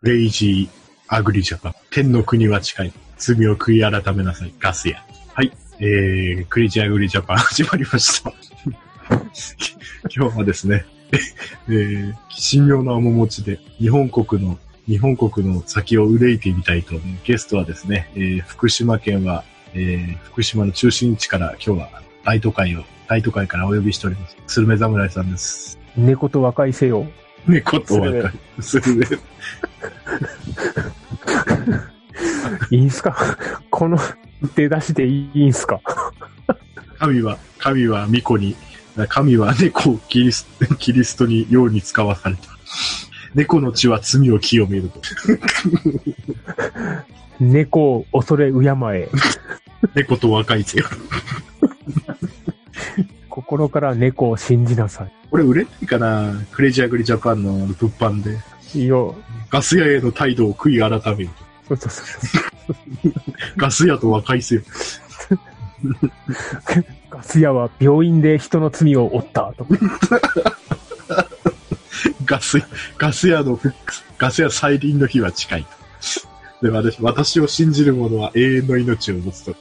Crazy Agri Japan。天の国は近い。罪を悔い改めなさい。ガス屋。はい。えー、 Crazy Agri Japan 始まりました。今日はですね、えー、神妙な面持ちで日本国の、日本国の先を憂いてみたいと。ゲストはですね、えー、福島県は、えー、福島の中心地から今日は大都会を、大都会からお呼びしております。スルメ侍さんです。猫と和解せよ。猫と若い。スルメ。いいんすか？この出だしでいいんすか？神は、神は巫女に、神は猫をキリスキリストにように使わされた。猫の血は罪を清めると。猫を恐れ敬え。猫と若いぜよ。心から猫を信じなさこれ売れないかなクレイジーアグリジャパンの物販で。い。いいよ。ガス屋への態度を悔い改める。そうそうそうガス屋と和解せよ。ガス屋は病院で人の罪を負ったと。ガス、ガス屋のガス屋再臨の日は近いと。で、私、私を信じる者は永遠の命を持つと。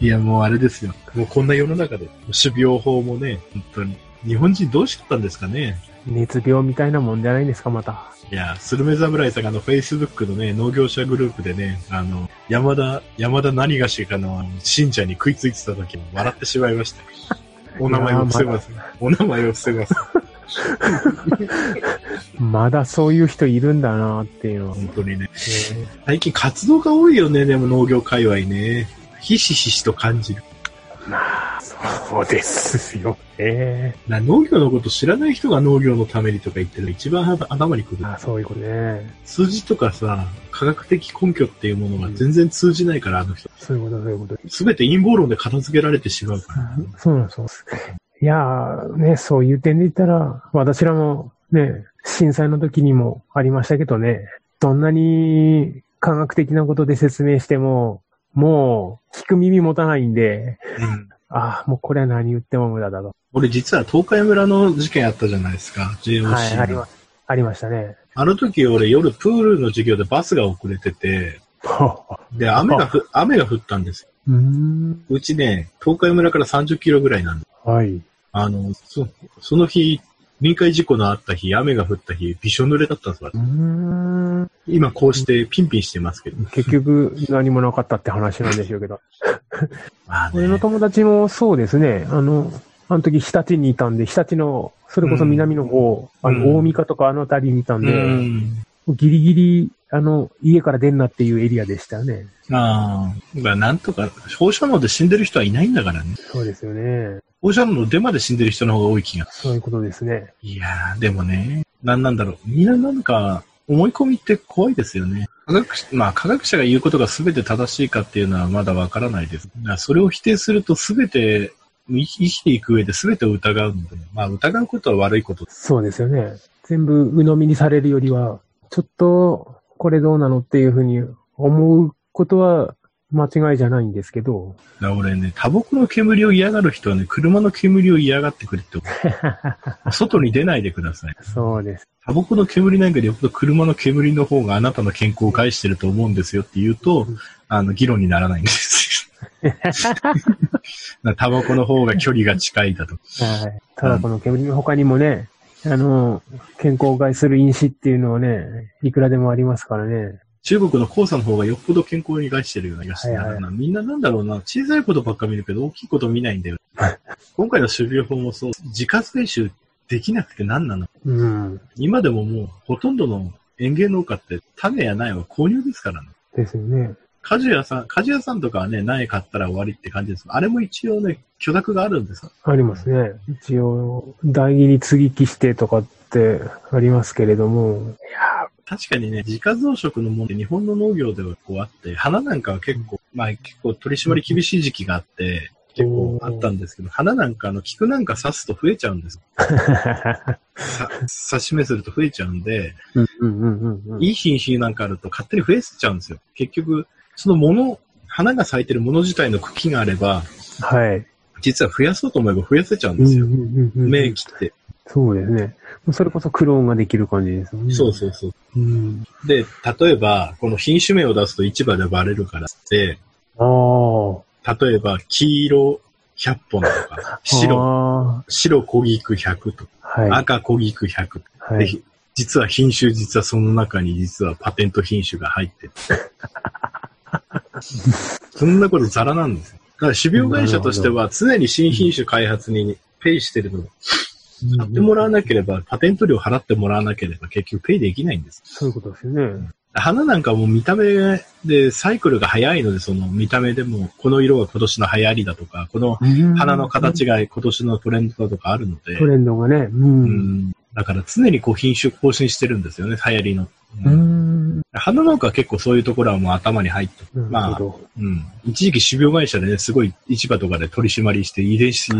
いや、もうあれですよ。もうこんな世の中で、種苗法もね、本当に。日本人どうしちゃったんですかね。熱病みたいなもんじゃないですか、また。いや、スルメ侍さんがあの、Facebook のね、農業者グループでね、あの、山田、山田何がしかの信者に食いついてた時も笑ってしまいました。お名前を伏せます。お名前を伏せます。まだそういう人いるんだなっていうのは。本当にね。え最近活動が多いよね、でも農業界隈ね。ひしひしと感じる。ーまあ、そうですよね。な農業のこと知らない人が農業のためにとか言ってるの一番頭にくる。あそういうことね。数字とかさ、科学的根拠っていうものが全然通じないから、あの人。そういうこと、そういうこと。すべて陰謀論で片付けられてしまうから。そうなんです。いやー、ね、そういう点で言ったら、私らもね、震災の時にもありましたけどね、どんなに科学的なことで説明しても、もう聞く耳持たないんで、うんああ、もうこれは何言っても無駄だと。俺実は東海村の事件あったじゃないですか、JOC の。はい、あります。ありましたね。あの時俺夜プールの授業でバスが遅れてて、で、雨がふ、雨が降ったんですよ。うーん。うちね、東海村から30キロぐらいなんで、はい。あの、そその日、臨海事故のあった日、雨が降った日、びしょ濡れだったんですよう。ーん。今こうしてピンピンしてますけど。結局何もなかったって話なんでしょうけど。まあ俺のね、友達もそうですね。あの、あの時日立にいたんで、日立の、それこそ南の方、あうんの、大三日とかあの辺りにいたんうで、ん。ギリギリ、あの、家から出んなっていうエリアでしたよね。ああ、まあなんとか、放射能で死んでる人はいないんだからね。そうですよね。放射能の出まで死んでる人の方が多い気が。そういうことですね。いやー、でもね、なんなんだろう。みんななんか、思い込みって怖いですよね。科学者、まあ科学者が言うことが全て正しいかっていうのはまだわからないです。それを否定すると全て、生き生きていく上で全てを疑うので、まあ疑うことは悪いこと。そうですよね。全部鵜呑みにされるよりは、ちょっと、これどうなのっていうふうに思うことは間違いじゃないんですけど、だ俺ね、タバコの煙を嫌がる人はね、車の煙を嫌がってくれって思う。外に出ないでください。そうです。タバコの煙なんかでよっぽど車の煙の方があなたの健康を害してると思うんですよって言うと、あの、議論にならないんですよ。タバコの方が距離が近いだと。はい。ただこの煙の他にもね、あの、健康を害する因子っていうのはね、いくらでもありますからね。中国の黄砂の方がよっぽど健康に害してるような気がして、はいはいなみんななんだろうな、小さいことばっか見るけど大きいこと見ないんだよ。今回の種苗法もそう、自家採集できなくて何なの？うん。今でももうほとんどの園芸農家って種や苗は購入ですからね。ですよね。果樹屋さん、果樹屋さんとかはね、苗買ったら終わりって感じです。あれも一応ね、許諾があるんですよ。ありますね。一応、代議に接ぎ木してとかってありますけれども、いや確かにね、自家増殖のものって日本の農業ではこうあって、花なんかは結構、まあ結構取り締まり厳しい時期があって、結構あったんですけど、花なんかの菊なんか刺すと増えちゃうんです。刺し目すると増えちゃうんで、うんうんうんうんうん。いい品種なんかあると勝手に増えちゃうんですよ。結局、そのもの、花が咲いてるもの自体の茎があれば、はい。実は増やそうと思えば増やせちゃうんですよ。うんうん芽切って。そうですね。それこそクローンができる感じですよね。そうそうそう。うん。で、例えば、この品種名を出すと市場でバレるからって、ああ。例えば、黄色100本とか、白、白。白小菊100とか、はい。赤小菊100とか、はい。で実は品種、実はその中に実はパテント品種が入ってる。そんなことザラなんですよ。だから種苗会社としては常に新品種開発にペイしてるの。買ってもらわなければ、パテント料払ってもらわなければ結局ペイできないんです。そういうことですよね。花なんかもう見た目でサイクルが早いので、その見た目でもこの色が今年の流行りだとか、この花の形が今年のトレンドだとかあるので、トレンドがね。う。うんん、だから常にこう品種更新してるんですよね、流行りの。ううんん。花農家は結構そういうところはもう頭に入ってる。なるほど。うん。一時期種苗会社でね、すごい市場とかで取り締まりして遺伝子、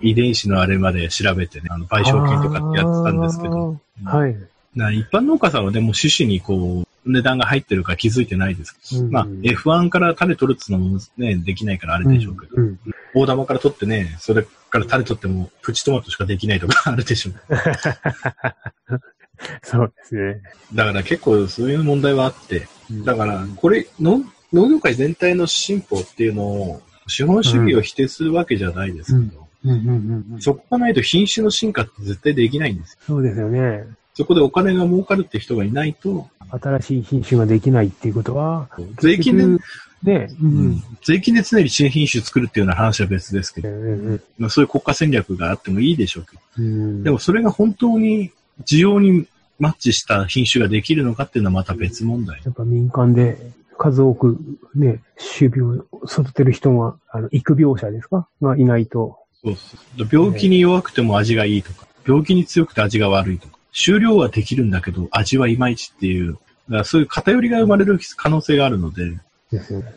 遺伝子のあれまで調べてね、あの賠償金とかってやってたんですけど、はい。な一般農家さんはでも種子にこう、値段が入ってるか気づいてないです。うんまあ、F1 から種取るっつうのもね、できないからあれでしょうけど、うん。大玉から取ってね、それから種取ってもプチトマトしかできないとか あるでしょう。そうですね。だから結構そういう問題はあって、だからこれ、農農業界全体の進歩っていうのを、資本主義を否定するわけじゃないですけど、うんうんうんうん。そこがないと品種の進化って絶対できないんですよ。そうですよね。そこでお金が儲かるって人がいないと、新しい品種ができないっていうことは、税金で、ね、ううんん。税金で常に新品種作るっていうような話は別ですけど、うんまあ、そういう国家戦略があってもいいでしょうけど、うん。でもそれが本当に需要にマッチした品種ができるのかっていうのはまた別問題。やっぱ民間で数多くね、種苗を育てる人が、あの、育苗者ですか？がいないと。そうそう病気に弱くても味がいいとか、病気に強くて味が悪いとか、終了はできるんだけど味はいまいちっていう、だからそういう偏りが生まれる可能性があるので。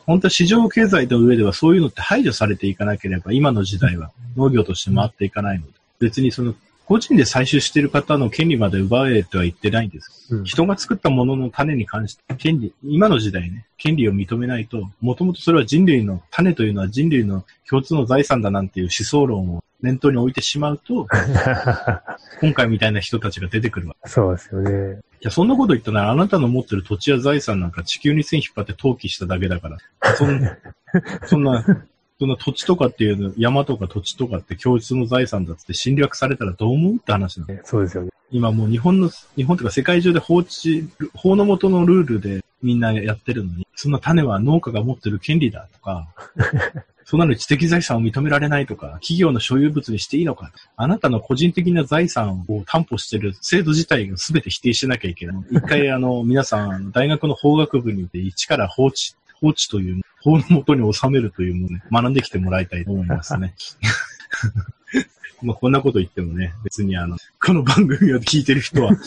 本当は市場経済の上ではそういうのって排除されていかなければ、今の時代は農業として回っていかないので、別にその、個人で採集している方の権利まで奪えとは言ってないんです。うん人が作ったものの種に関して、権利、今の時代ね、権利を認めないと、もともとそれは人類の、種というのは人類の共通の財産だなんていう思想論を念頭に置いてしまうと、今回みたいな人たちが出てくるわけ。そうですよね。じゃあそんなこと言ったら、あなたの持ってる土地や財産なんか地球に線引っ張って登記しただけだから、そん そんな、そんな土地とかっていうの、山とか土地とかって共通の財産だって侵略されたらどう思うって話なの？そうですよね。今もう日本の、日本とか世界中で法治、法の元のルールでみんなやってるのに、そんな種は農家が持ってる権利だとか、そんなの知的財産を認められないとか、企業の所有物にしていいのか、あなたの個人的な財産を担保している制度自体が全て否定しなきゃいけない。一回あの、皆さん、大学の法学部にて一から法治、法治という、法のもとに収めるというものをね、学んできてもらいたいと思いますね。まあこんなこと言ってもね、別にあの、この番組を聞いてる人は、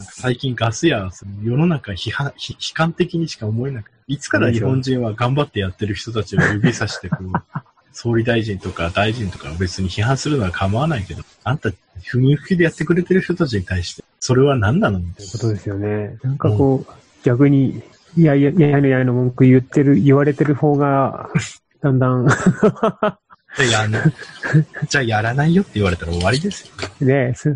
最近ガス屋、その世の中批判、批悲観的にしか思えなくて、いつから日本人は頑張ってやってる人たちを指さして、こう、総理大臣とか大臣とか別に批判するのは構わないけど、あんた、不眠不でやってくれてる人たちに対して、それは何なのみたいな。ことですよね。なんかこう、逆に、いやいや、いやいのやいの文句言ってる、言われてる方が、だんだん、じゃあやんじゃあやらないよって言われたら終わりですよ。ね、す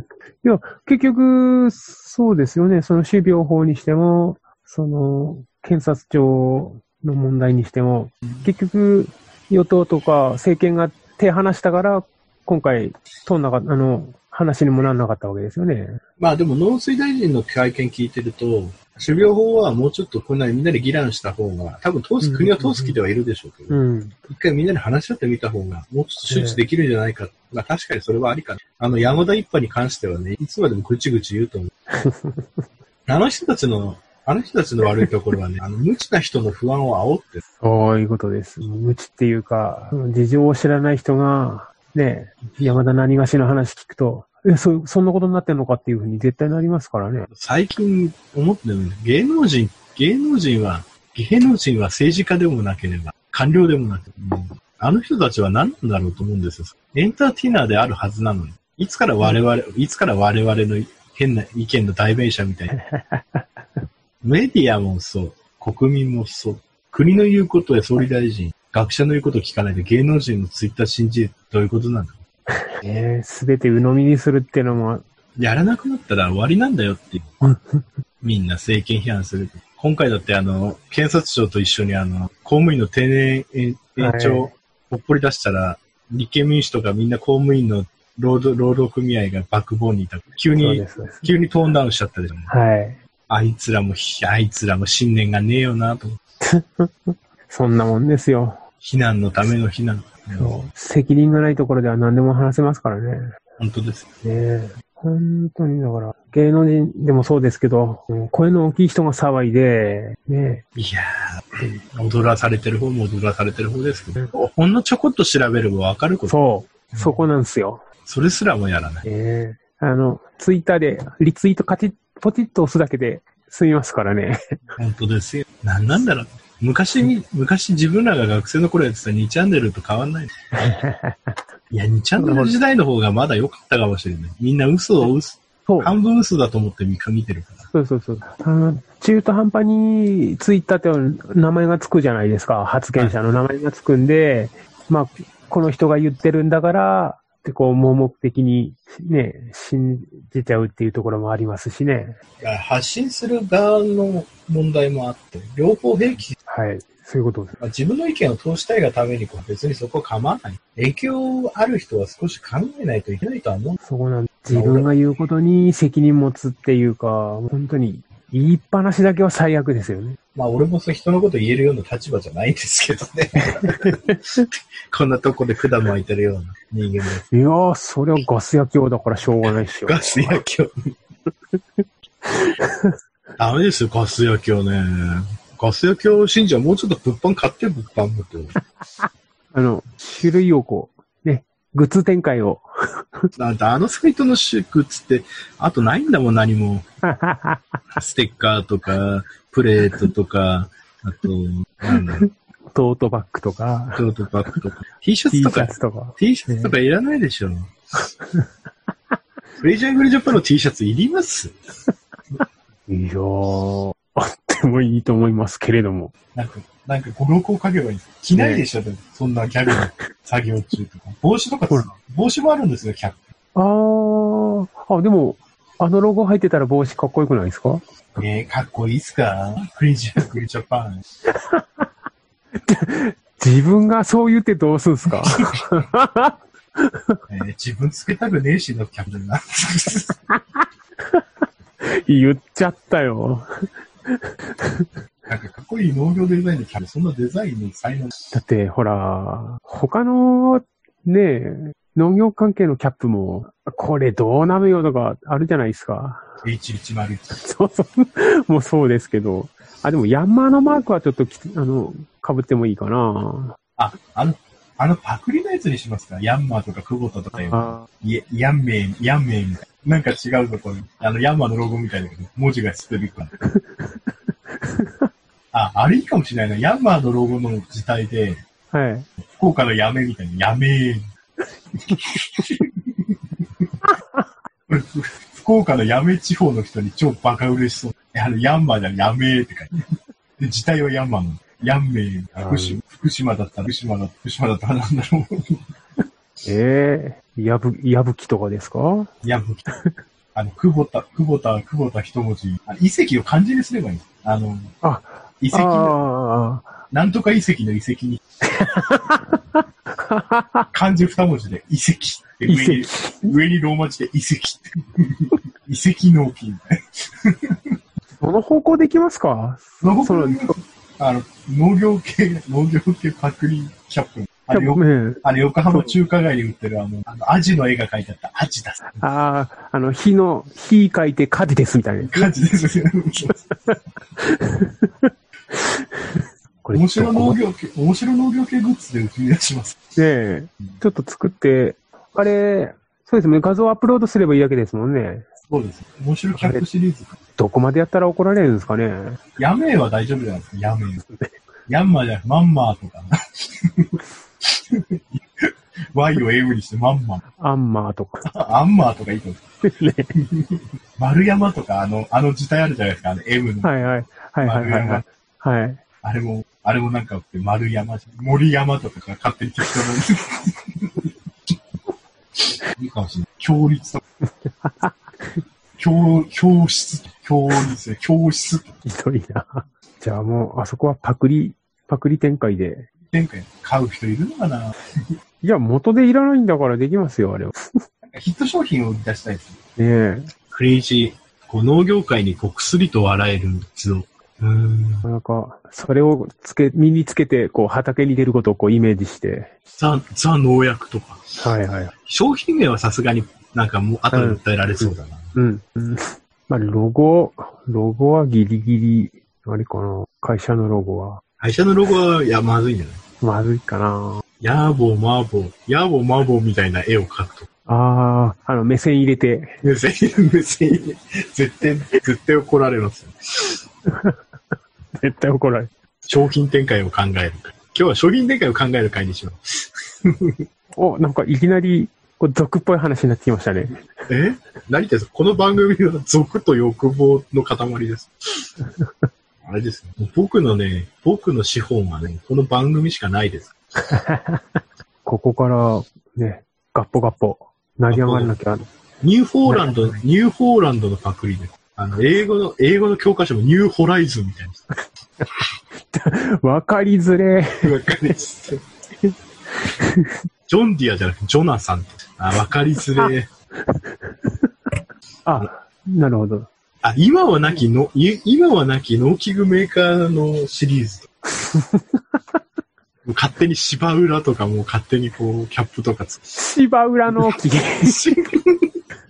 いや、結局、そうですよね。その種苗法にしても、その、検察庁の問題にしても、結局、与党とか政権が手離したから、今回、通んなかった、あの、話にもならなかったわけですよね。まあでも農水大臣の会見聞いてると、種苗法はもうちょっとこんなにみんなで議論した方が、多分通す、うん国は通す気ではいるでしょうけど、うん。一回みんなで話し合ってみた方が、もうちょっと周知できるんじゃないか。まあ確かにそれはありかな。あの、山田一派に関してはね、いつまでもぐちぐち言うと思う。あの人たちの、あの人たちの悪いところはね、あの、無知な人の不安を煽ってる。そういうことです。無知っていうか、事情を知らない人が、ね、山田何がしの話聞くと、え、そ、そんなことになってんのかっていうふうに絶対なりますからね。最近思ってるのね、芸能人、芸能人は、芸能人は政治家でもなければ、官僚でもなく、うんあの人たちは何なんだろうと思うんですよ。エンターテイナーであるはずなのに、いつから我々、いつから我々の変な意見の代弁者みたいな。メディアもそう、国民もそう、国の言うことや総理大臣、学者の言うことを聞かないで芸能人のツイッター信じるどういうことなんだ えすべて鵜呑みにするっていうのも、やらなくなったら終わりなんだよっていう。みんな政権批判する。今回だってあの、検察庁と一緒にあの、公務員の定年延延長、はいほっぽり出したら、立憲民主とかみんな公務員の労働労働組合がバックボーンにいた。急に急にトーンダウンしちゃったでしょ。はい。あいつらも、あいつらも信念がねえよなと思って。そんなもんですよ。避難のための避難。そう責任がないところでは何でも話せますからね。本当です。ねえ。本当に、だから、芸能人でもそうですけど、うん声の大きい人が騒いで、ねいやー、踊らされてる方も踊らされてる方ですけど、ほんのちょこっと調べればわかるえ、こと。そう、そこなんですよ。それすらもやらない。ねえ。あの、ツイッターでリツイートカチッ、ポチッと押すだけで済みますからね。本当ですよ。なんなんだろう。昔に、昔自分らが学生の頃やってた2チャンネルと変わんない。いや、2チャンネル時代の方がまだ良かったかもしれない。みんな嘘を嘘、そう。半分嘘だと思って見見てるから。そうそうそう。あの、中途半端にツイッターって名前がつくじゃないですか。発言者の名前がつくんで、まあ、この人が言ってるんだから、ってこう、盲目的にね、信じちゃうっていうところもありますしね。発信する側の問題もあって、両方平気。はい。そういうことです。まあ自分の意見を通したいがためにこう別にそこは構わない。影響ある人は少し考えないといけないとは思う。そこなん自分が言うことに責任持つっていうか、本当に言いっぱなしだけは最悪ですよね。まあ俺もそう人のこと言えるような立場じゃないんですけどね。こんなとこで管巻いてるような人間です。いやー、それはガス焼き用だからしょうがないっしょ。ガス焼きを。ダメですよ、ガス焼きをね。ガス焼きを信者はもうちょっと物販買ってよ、物販持って。あの、種類をこう、ね、グッズ展開を。だってあのサイトのシュグッズって、あとないんだもん、何も。ステッカーとか、プレートとか、あと、なんだ、トートバッグとか、トートバッグとか、T シャ T シツとかャ、ツとか。T シャツとかいらないでしょ。フレイジャーグリジャパンの T シャツいります？いやー、てもいいと思いますけれども。なんか、なんか語録を書けばいいんです。着ないでしょ、でもそんなギャグの作業中とか。帽子とか帽子もあるんですよ、キャッあー、あ、でも、あのロゴ入ってたら帽子かっこよくないですか？プ。えー、かっこいいっすか？フレイジャーグリジャパン。自分がそう言ってどうすんすか？えー自分つけたくねえしのキャップな。言っちゃったよ。なんかかっこいい農業デザインのキャップ、そんなデザインの才能。だって、ほら、他の、ね、農業関係のキャップも、これどうなのよとかあるじゃないですか。H101。そうそう。もうそうですけど。あ、でもヤンマーのマークはちょっとき、あの、被ってもいいかな。あ、あの、あのパクリのやつにしますか？ヤンマーとかクボタとかいう。ヤンメイ、ヤンメイみたいな。なんか違うぞ、これ。あの、ヤンマーのロゴみたいだけど、文字がスペルか。あ、あれいいかもしれないな。ヤンマーのロゴの字体で、はい。福岡のやめみたいな、やめー。福岡のやめ地方の人に超バカ嬉しそう。あの、ヤンマーじゃん、やめーって書いて。で、字体はヤンマーの。ヤンメー。福島、福島だったら、福島だ、福島だったらなんだろう。ええやぶ、やぶきとかですか？やぶき。あの、久保田、久保田、久保田一文字。あ遺跡を漢字にすればいい。あの、あ、遺跡なんとか遺跡の遺跡に、あ、漢字二文字で遺跡って遺上に、上にローマ字で遺跡って。遺跡納金その方向できますか？その、あの、農業系、農業系パクリキャップ。あれよ、ね、あれ横浜中華街に売ってるあの、あの、アジの絵が描いてあったアジだ。ああ、あの、火の、火書いて火事ですみたいな。感じです。これ面白農業系、面白農業系グッズで売り出します。ねえ、ちょっと作って、あれ、そうですね、画像アップロードすればいいだけですもんね。そうです。面白キャップシリーズ。どこまでやったら怒られるんですかね。ヤメーは大丈夫じゃないですか、ヤメー。ヤンマーじゃなくて、マンマーとか。Y を M にしてマンマー。アンマーとか。アンマーとかいいと思う。ね、丸山とか、あの、あの字体あるじゃないですか、あの M の。はいはい。はいはいはいはい。はい。あれも、あれもなんか丸山じゃん、森山とかが勝手に適当な。いいかもしれない。強立とか。教、教室、教室、教室。ひどいな。じゃあもう、あそこはパクリ、パクリ展開で。前回買う人いるのかな？いや、元でいらないんだからできますよ、あれは。なんかヒット商品を売り出したいですね。ねえ。クレイジー、こう農業界にこう薬と笑える図を。うーん。なんか、それをつけ、身につけて、こう、畑に出ることをこう、イメージして。ザ、ザ農薬とか。はいはい。商品名はさすがになんかもう後で訴えられそうだな。うん。うん。まあ、ロゴ、ロゴはギリギリ、あれかな。会社のロゴは。会社のロゴは、いや、まずいんじゃない？まずいかな。ヤーボー、マーボー、ヤーボー、マーボーみたいな絵を描くと。ああ、あの、目線入れて。目線、目線入れ、絶対、絶対怒られますよ。絶対怒られる。商品展開を考える。今日は商品展開を考える会にします。お、なんかいきなり、こう俗っぽい話になってきましたね。え？何言ってんすか？この番組は俗と欲望の塊です。あれですね。僕のね、僕の資本はね、この番組しかないです。ここから、ね、ガッポガッポ、成り上がらなきゃ。ニューフォーランド、ニューフォーランドのパクリで。あの、英語の、英語の教科書もニューホライズンみたいな。わかりづれ。わかります。ジョンディアじゃなくて、ジョナサンって。あ、わかりづれ。あ、なるほど。あ、今はなきの、い今はなき農機具メーカーのシリーズ。勝手に芝浦とかもう勝手にこう、キャップとかつ芝浦の木。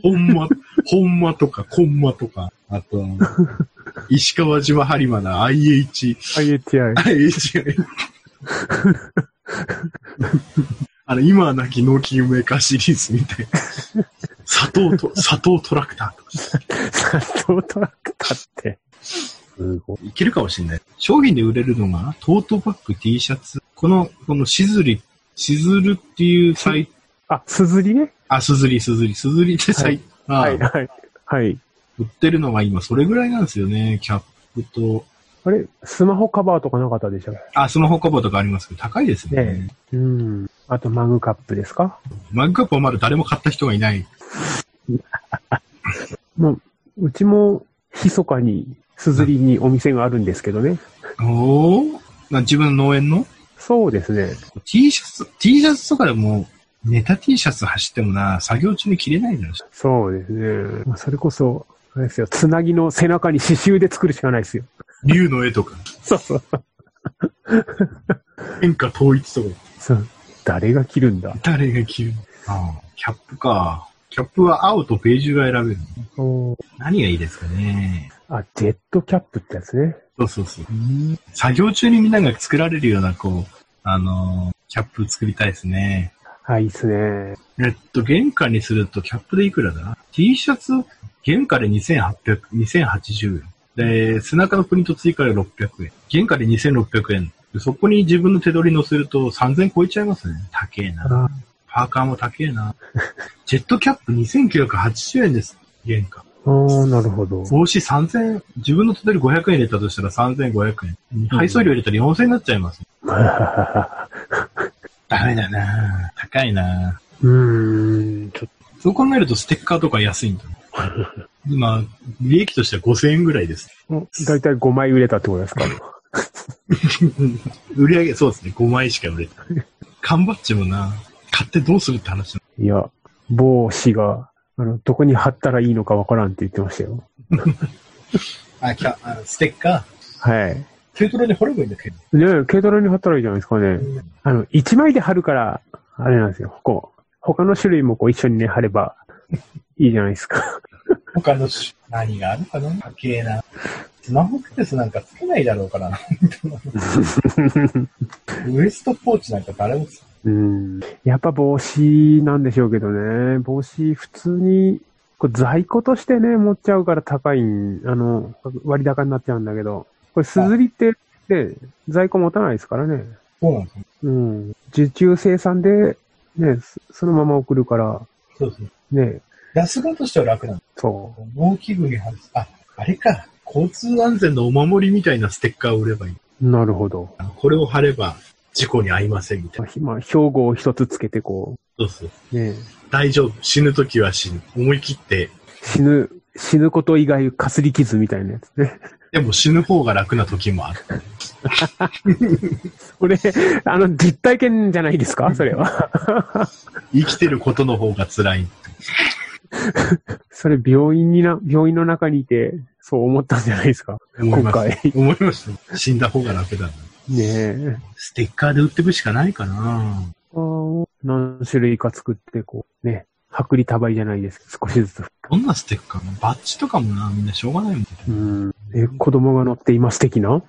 ほんま、ほんまとか、コンマとか、あと、石川島播磨の IH、IHI。IHI。あの、今はなき農機具メーカーシリーズみたいな。砂糖と、砂糖トラクターとか。砂糖トラクターって。すごい。いけるかもしれない。商品で売れるのが、トートバッグ T シャツ。この、このしずり、しずるっていうサイト、あ、すずりね？あ、すずり、すずり、すずりってサイト、はい、がはい。はい。売ってるのが今それぐらいなんですよね。キャップと、あれ、スマホカバーとかなかったでしょあ、スマホカバーとかありますけど、高いですね。ねうん。あとマグカップですか？マグカップはまだ誰も買った人がいない。もう、うちも、密かに、すずりにお店があるんですけどね。おお自分の農園の？そうですね。T シャツ、T シャツとかでも、ネタ T シャツ走ってもな、作業中に着れないのよ。そうですね。まあそれこそ、あれですよ、つなぎの背中に刺繍で作るしかないですよ。竜の絵とか、そうそう。変化統一とか、そう。誰が着るんだ？誰が着るの？ああ、キャップか。キャップは青とベージュが選べるの。おー何がいいですかね。あ、ジェットキャップってやつね。そうそうそう。作業中にみんなが作られるような、こう、あのーキャップ作りたいですね。あ、いいっすね。えっと、原価にするとキャップでいくらだ ?T シャツ、原価で2800、2080円。で、背中のプリント追加で600円。原価で2600円。でそこに自分の手取り乗せると3000超えちゃいますね。高えな。あパーカーも高えな。ジェットキャップ2980円です。原価。あー、なるほど。帽子3000、自分の手取り500円入れたとしたら3500円。配送料入れたら4000円になっちゃいます。ダメだな高いなうーん、ちょっそう考えるとステッカーとか安いんだ。今、利益としては5000円ぐらいです。と、だいたい5枚売れたってことですか？売り上げ、そうですね。5枚しか売れてない。缶バッジもな、買ってどうするって話。いや、某氏が、あの、どこに貼ったらいいのかわからんって言ってましたよ。あ、キャあステッカー？はい。軽トラに貼ればいいんだけ？ど。ねえ、軽トラに貼ったらいいじゃないですかね。あの、1枚で貼るから、あれなんですよ。こう、他の種類もこう一緒にね、貼ればいいじゃないですか。他の種何があるかな？高えな。スマホケースなんかつけないだろうからな。ウエストポーチなんか誰もつうん。やっぱ帽子なんでしょうけどね。帽子普通に、こう在庫としてね、持っちゃうから高いん、あの、割高になっちゃうんだけど、これ、すずりって、で、在庫持たないですからね。そうなんですよ。うん。受注生産で、ね、そそのまま送るから、そうそう。ね、安田としては楽なの。そ農機具に貼る。あ、あれか。交通安全のお守りみたいなステッカーを売ればいい。う。なるほど。これを貼れば事故に遭いませんみたいな。まあ、標語を一つつけて、こそうそう。う、ね、大丈夫。死ぬ時は死ぬ。思い切って。死ぬ、死ぬこと以外かすり傷みたいなやつね。でも死ぬ方が楽な時もある。これ、あの、実体験じゃないですか？それは。生きてることの方が辛い。それ病院にな、病院の中にいて、そう思ったんじゃないですか？今思います。回。思いました。死んだ方が楽だな。ねえ。ステッカーで売ってくしかないかな何種類か作って、こう、ね。薄利多売じゃないですけど、少しずつ。どんなステッカーバッジとかもな、みんなしょうがないもん。うん。え、子供が乗っています的な？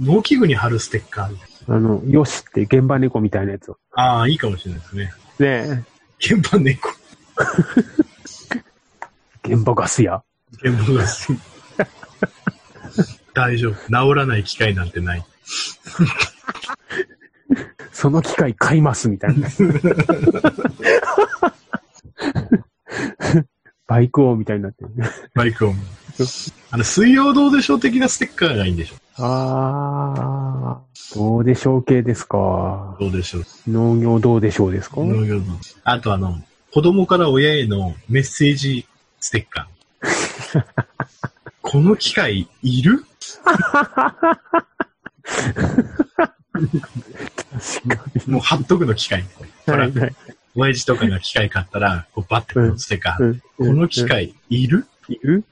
農機具に貼るステッカー。あの、よしって現場猫みたいなやつを。ああ、いいかもしれないですね。ね現場猫。え。現場ガス屋。現場がす大丈夫。治らない機械なんてない。その機械買いますみたいな。バイク王みたいになってるね。バイクを。あの、水曜どうでしょう的なステッカーがいいんでしょあー、どうでしょう系ですか。どうでしょう農業どうでしょうですか農業の。あとあの、子供から親へのメッセージステッカー。この機械いる？もう貼っとくの機械。ほに。ら親父とかが機械買ったら、こうバッてこのステッカー。うんこの機械いる？いる？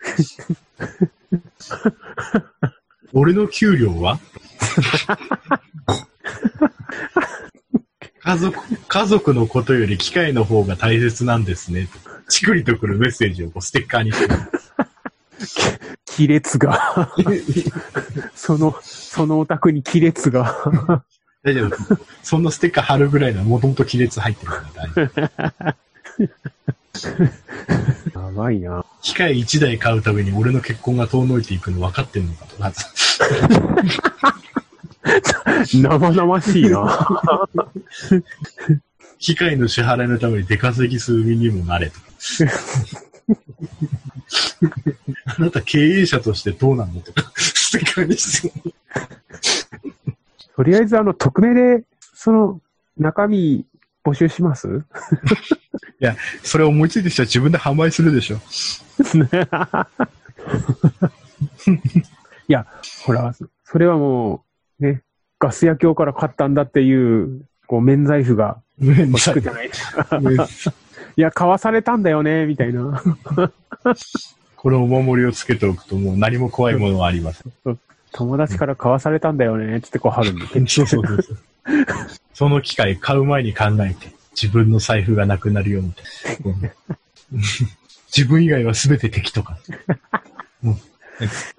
俺の給料は？家族、家族のことより機械の方が大切なんですね。チクリとくるメッセージをこうステッカーにして。亀裂が。その、そのお宅に亀裂が。大丈夫。そのステッカー貼るぐらいのはもともと亀裂入ってるから大丈夫。やばいな。機械1台買うために俺の結婚が遠のいていくの分かってんのかと。ま ず生々しいな。機械の支払いのために出稼ぎする身にもなれと。あなた経営者としてどうなのとか、ステッカーにして。とりあえず、あの、匿名で、その、中身、募集します？それ思いついてきたら自分で販売するでしょ。いや、ほら、それはもう、ね、ガス屋教から買ったんだっていう、こう、免罪符が欲しくじゃないですか。いや、買わされたんだよね、みたいな。このお守りをつけておくともう何も怖いものはありません。友達から買わされたんだよね、つってこう貼るんで。そうそうそうそう。その機械買う前に考えて、自分の財布がなくなるように。うん自分以外は全て敵とか。うん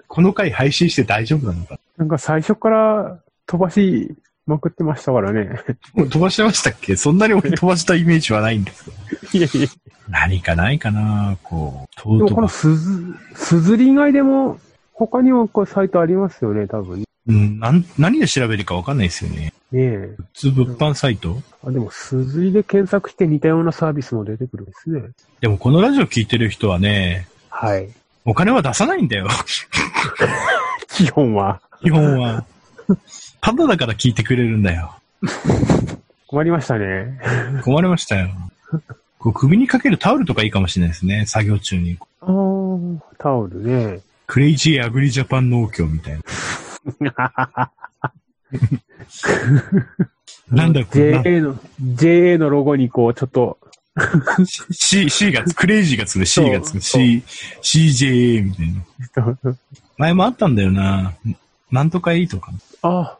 この回配信して大丈夫なのかなんか最初から飛ばしまくってましたからね。もう飛ばしてましたっけ？そんなに俺飛ばしたイメージはないんですけど。いやいや。何かないかなこう、トでもこのートバッ鈴、鈴り以外でも、他にもこうサイトありますよね、多分。うん、なん、何で調べるかわかんないですよね。え。普通物販サイト？あ、でも鈴りで検索して似たようなサービスも出てくるんですね。でもこのラジオ聞いてる人はね、はい。お金は出さないんだよ。基本は。基本は。ただだから聞いてくれるんだよ。困りましたね。困りましたよ。こう首にかけるタオルとかいいかもしれないですね。作業中に。あー、タオルね。クレイジーアグリジャパン農協みたいな。なんだこれ。JA の、JA のロゴにこう、ちょっと、C、C がつ、クレイジーがつく、C がつく、C、CJA みたいな。前もあったんだよな。なんとかいいとか。あ、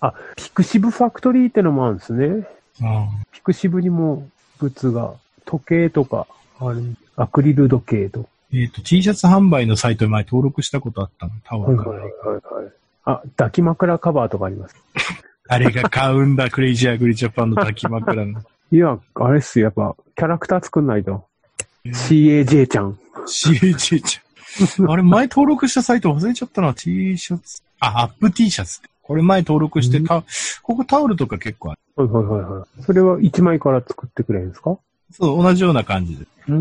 あ、ピクシブファクトリーってのもあるんですね。あピクシブにもグッズが、時計とか、あれ、アクリル時計とか。えっ、と、T シャツ販売のサイトに前登録したことあったの。タワーから。はいはいはいはい。あ、抱き枕カバーとかあります。誰が買うんだ、クレイジーアグリジャパンの抱き枕の。いや、あれっすよ、やっぱ、キャラクター作んないと。CAJ ちゃん。CAG ちゃん。あれ、前登録したサイト忘れちゃったな。T シャツ。あ、アップ T シャツ。これ前登録して、うんた、ここタオルとか結構ある。はいはいはいはい。それは1枚から作ってくれるんですか？そう、同じような感じで。うー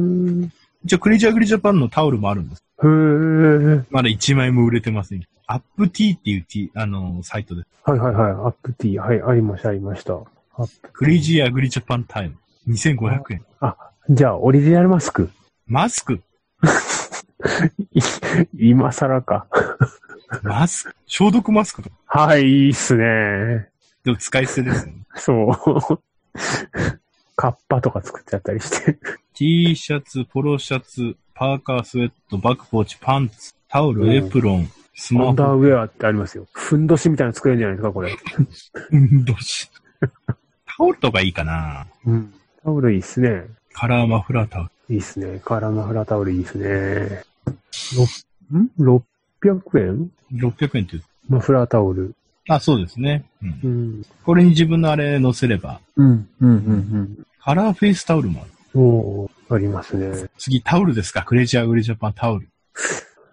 ん。一応、クレイジーアグリジャパンのタオルもあるんです。へー。まだ1枚も売れてません。アップ T っていう T、あの、サイトです。はいはいはい。アップ T。はい、ありました、ありました。クレイジーアグリジャパンタオル。2500円。じゃあ、オリジナルマスク。マスクい 今更か。マスク？消毒マスクとか？はい、いいっすね。でも使い捨てですよね。そう。カッパとか作っちゃったりして。T シャツ、ポロシャツ、パーカー、スウェット、バックポーチ、パンツ、タオル、うんエプロン、スアマホ、ンダーウェアってありますよ。ふんどしみたいなの作れるんじゃないですか、これ。うんどうしタオルとかいいかなうん。タオルいいっすね。カラーマフラータオル。いいっすね。カラーマフラータオルいいっすね。ろん ?600 円600円って言う。マフラータオル。あ、そうですね。うん。うん。これに自分のあれ乗せれば、うん、うん、うん、カラーフェイスタオルもある。うん。おー、ありますね。次、タオルですか？クレイジーアグリジャパンタオル。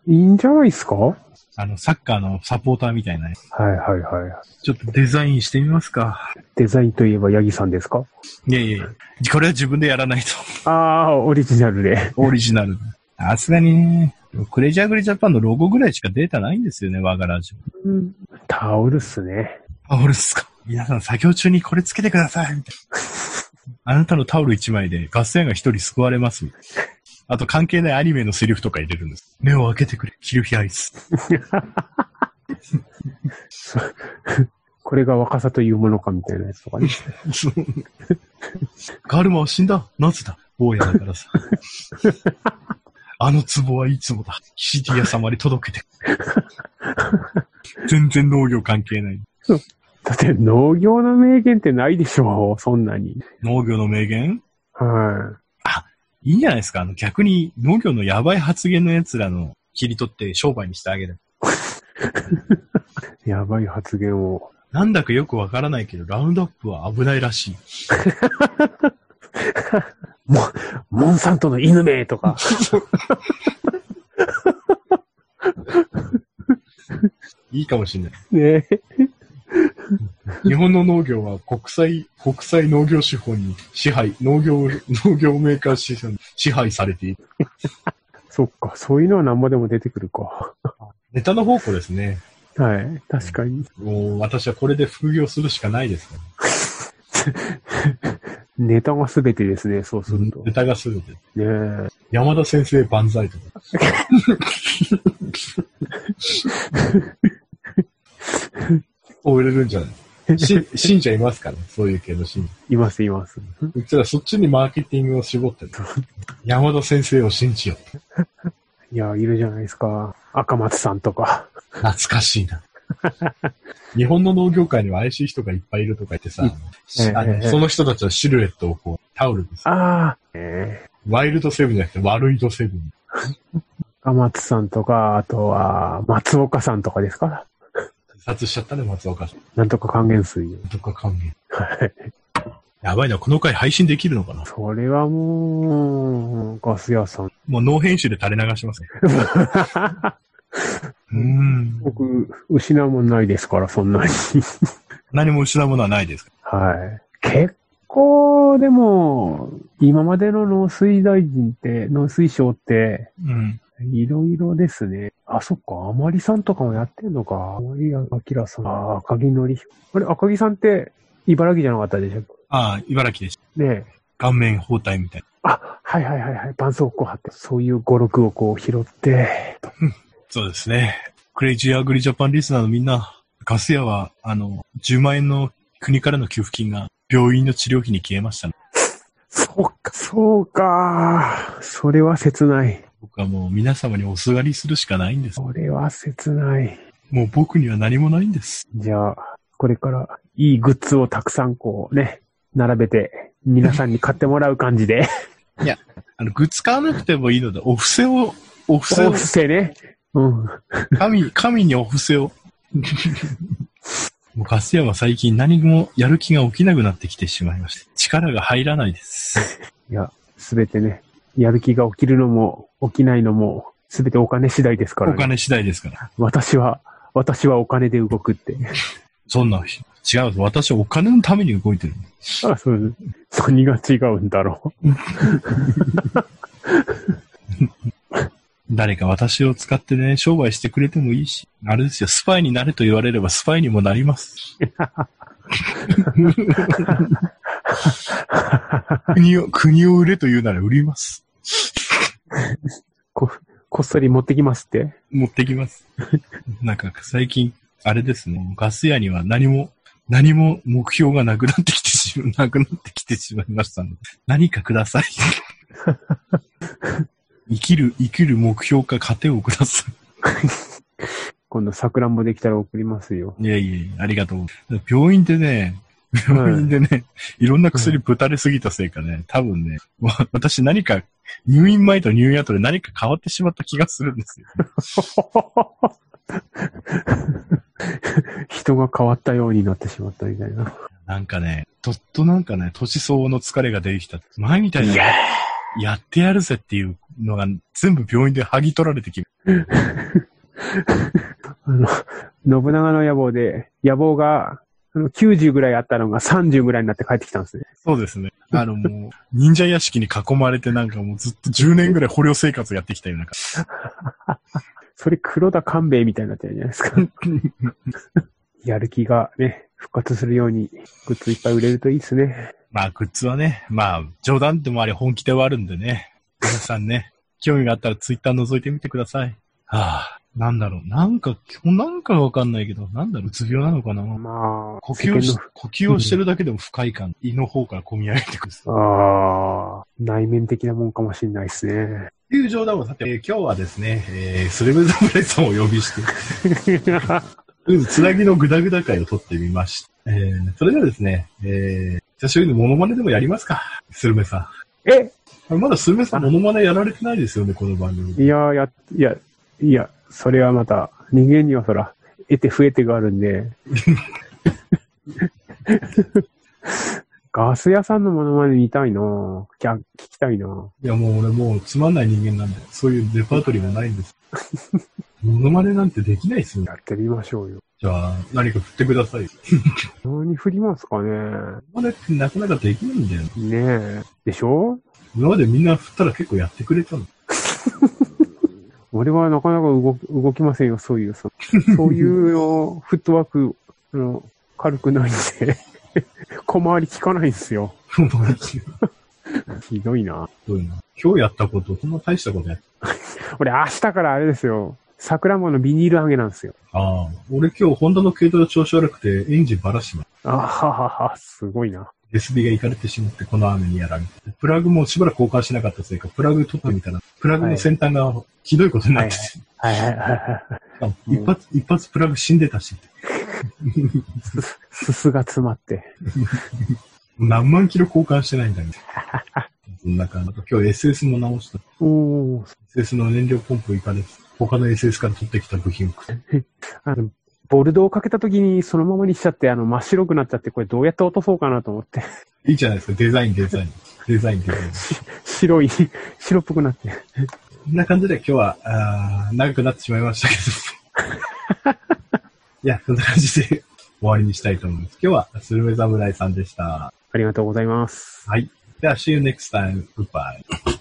いいんじゃないですか？はあの、サッカーのサポーターみたいなやつ。い、はい、はい。ちょっとデザインしてみますか。デザインといえばヤギさんですか？いやいやこれは自分でやらないと。ああ、オリジナルで。オリジナル。さすがにね、クレイジーアグリジャパンのロゴぐらいしかデータないんですよね、我がラジオ。うん。タオルっすね。タオルっすか皆さん作業中にこれつけてくださいみたいな。あなたのタオル1枚でガス屋が1人救われますみたいな。あと関係ないアニメのセリフとか入れるんです。目を開けてくれ、キルヒアイス。これが若さというものかみたいなやつとかね。ガルマは死んだなぜだ坊やだからさ。あの壺はいつもだ。シティア様に届けて。全然農業関係ない。だって農業の名言ってないでしょう、そんなに。農業の名言？はいいんじゃないですかあの逆に農業のやばい発言の奴らの切り取って商売にしてあげる。い。やばい発言を。なんだかよくわからないけど、ラウンドアップは危ないらしい。モンサントの犬めとか。いいかもしれない。ね日本の農業は国際、国際農業資本に支配、農業、農業メーカー資本に支配されている。そっか、そういうのは何ぼでも出てくるか。ネタの宝庫ですね。はい、確かに。もう私はこれで副業するしかないですね。ネタが全てですね、そうすると。ネタがすべて。ねえ。山田先生万歳とか。売れるんじゃない？し信者いますから、そういう系の信者。います、います。うちらそっちにマーケティングを絞ってる。山田先生を信じよう。いや、いるじゃないですか。赤松さんとか。懐かしいな。日本の農業界には怪しい人がいっぱいいるとか言ってさ、その人たちのシルエットをこう、タオルです。ああ、ええワイルドセブンじゃなくて悪いドセブン。赤松さんとか、あとは、松岡さんとかですか？自殺しちゃったね、松岡さん。なんとか還元水。とか還元。はい。やばいな、この回配信できるのかな？それはもう、ガス屋さん。もうノー編集で垂れ流しますね。うーん。僕、失うもんないですから、そんなに。何も失うものはないですか？はい。結構、でも、今までの農水大臣って、農水省って、うん。いろいろですね。あ、そっか、あまりさんとかもやってんのか。森明さん。あ、赤木のり。あれ、赤木さんって、茨城じゃなかったでしょああ、茨城でした。ねえ。顔面包帯みたいあ、はいはいはいはい。絆創膏貼って、そういう語録をこう拾って、な。そうですね。クレイジーアグリジャパンリスナーのみんな、ガス屋は、あの、10万円の国からの給付金が病院の治療費に消えました、ね。そうか、そうか。それは切ない。僕はもう皆様におすがりするしかないんです。それは切ない。もう僕には何もないんです。じゃあ、これからいいグッズをたくさんこうね、並べて、皆さんに買ってもらう感じで。あの、グッズ買わなくてもいいので、お布施を、お布施をお布、施ね。うん。神、神にお布施を。もうガス屋は最近何もやる気が起きなくなってきてしまいました。力が入らないです。いや、すべてね、やる気が起きるのも、起きないのも、すべてお金次第ですから、ね。お金次第ですから。私は、私はお金で動くって。そんな、違うぞ。私はお金のために動いてる。あ、そう、何が違うんだろう。誰か私を使ってね、商売してくれてもいいし。あれですよ、スパイになれと言われればスパイにもなります。国を、国を売れと言うなら売ります。こ、こっそり持ってきますって？持ってきます。なんか最近、あれですね、ガス屋には何も、何も目標がなくなってきてしま、なくなってきてしまいましたので、何かください。生きる、生きる目標か糧をくださ今度、桜もできたら送りますよ。い。いやいやありがとう。病院でね、病院でね、いろんな薬ぶたれすぎたせいかね、多分ね、私何か、入院前と入院後で何か変わってしまった気がするんですよ。人が変わったようになってしまったみたいな。なんかね、とっとなんかね、年相応の疲れが出てきた。前みたいな、やってやるぜっていうのが全部病院で剥ぎ取られてき あの、信長の野望で、野望が、あの90ぐらいあったのが30ぐらいになって帰ってきたんですね。そうですね。あのもう、忍者屋敷に囲まれてなんかもうずっと10年ぐらい捕虜生活やってきたような感 それ黒田官兵衛みたいになってるじゃないですか。じ。やる気がね、復活するように、グッズいっぱい売れるといいですね。まあ、グッズはね、まあ、冗談でもあれ本気ではあるんでね。皆さんね、興味があったらツイッター覗いてみてください。はあ、なんだろう。なんか、なんかわかんないけど、なんだろう、うつ病なのかな。まあ、呼吸をし呼吸をしてるだけでも不快感、胃の方から込み上げてくる。の、ああ、内面的なもんかもしれないですね。という冗談をさて、えー今日はですね、えー、スレブ侍さんをお呼びして、うんつなぎのグダグダ会を撮ってみました。えー、それではですね、えー、久しぶりにモノマネでもやりますか？スルメさん。え？あまだスルメさんモノマネやられてないですよね、この番組。いや、や、いや、いや、それはまた、人間にはそら、得て増えてがあるんで。ガス屋さんのものまで見たいなぁ。きゃ聞きたいなぁ。いや、もう俺もうつまんない人間なんで、そういうレパートリーもないんです。モノマネなんてできないですよ。やってみましょうよ。じゃあ、何か振ってください。何振りますかねモノマネってなかなかできないんだよ。ねえ。でしょ？今までみんな振ったら結構やってくれたの。俺はなかなか動き動きませんよ、そういう、そそういうの、フットワーク、あの、軽くないんで。小回り効かないんですよ。ひどいな。そういうの今日やったこと、そんな大したことやっ俺明日からあれですよ。桜ものビニール揚げなんですよ。ああ。俺今日ホンダの軽トラ調子悪くてエンジンばらしま。あははは、すごいな。デスビが行かれてしまって、この雨にやられて。プラグもしばらく交換しなかったせいか、プラグ取ってみたら、プラグの先端がひどいことになってて、はいはいはい 一発、一発プラグ死んでたし、すすが詰まって。何万キロ交換してないんだけど。そんな感じ。今日 SS も直した。おー、SS の燃料ポンプいかれて、他の SS から取ってきた部品を あの、ボルドをかけた時にそのままにしちゃって、あの、真っ白くなっちゃって、これどうやって落とそうかなと思って。いいじゃないですか。デザイン、デザイン。デザイン、デザイン。白い、白っぽくなって。こんな感じで今日は、あー長くなってしまいましたけど。いや、こんな感じで終わりにしたいと思います。今日は、スルメ侍さんでした。ありがとうございます。はい。では、see you next time. Goodbye.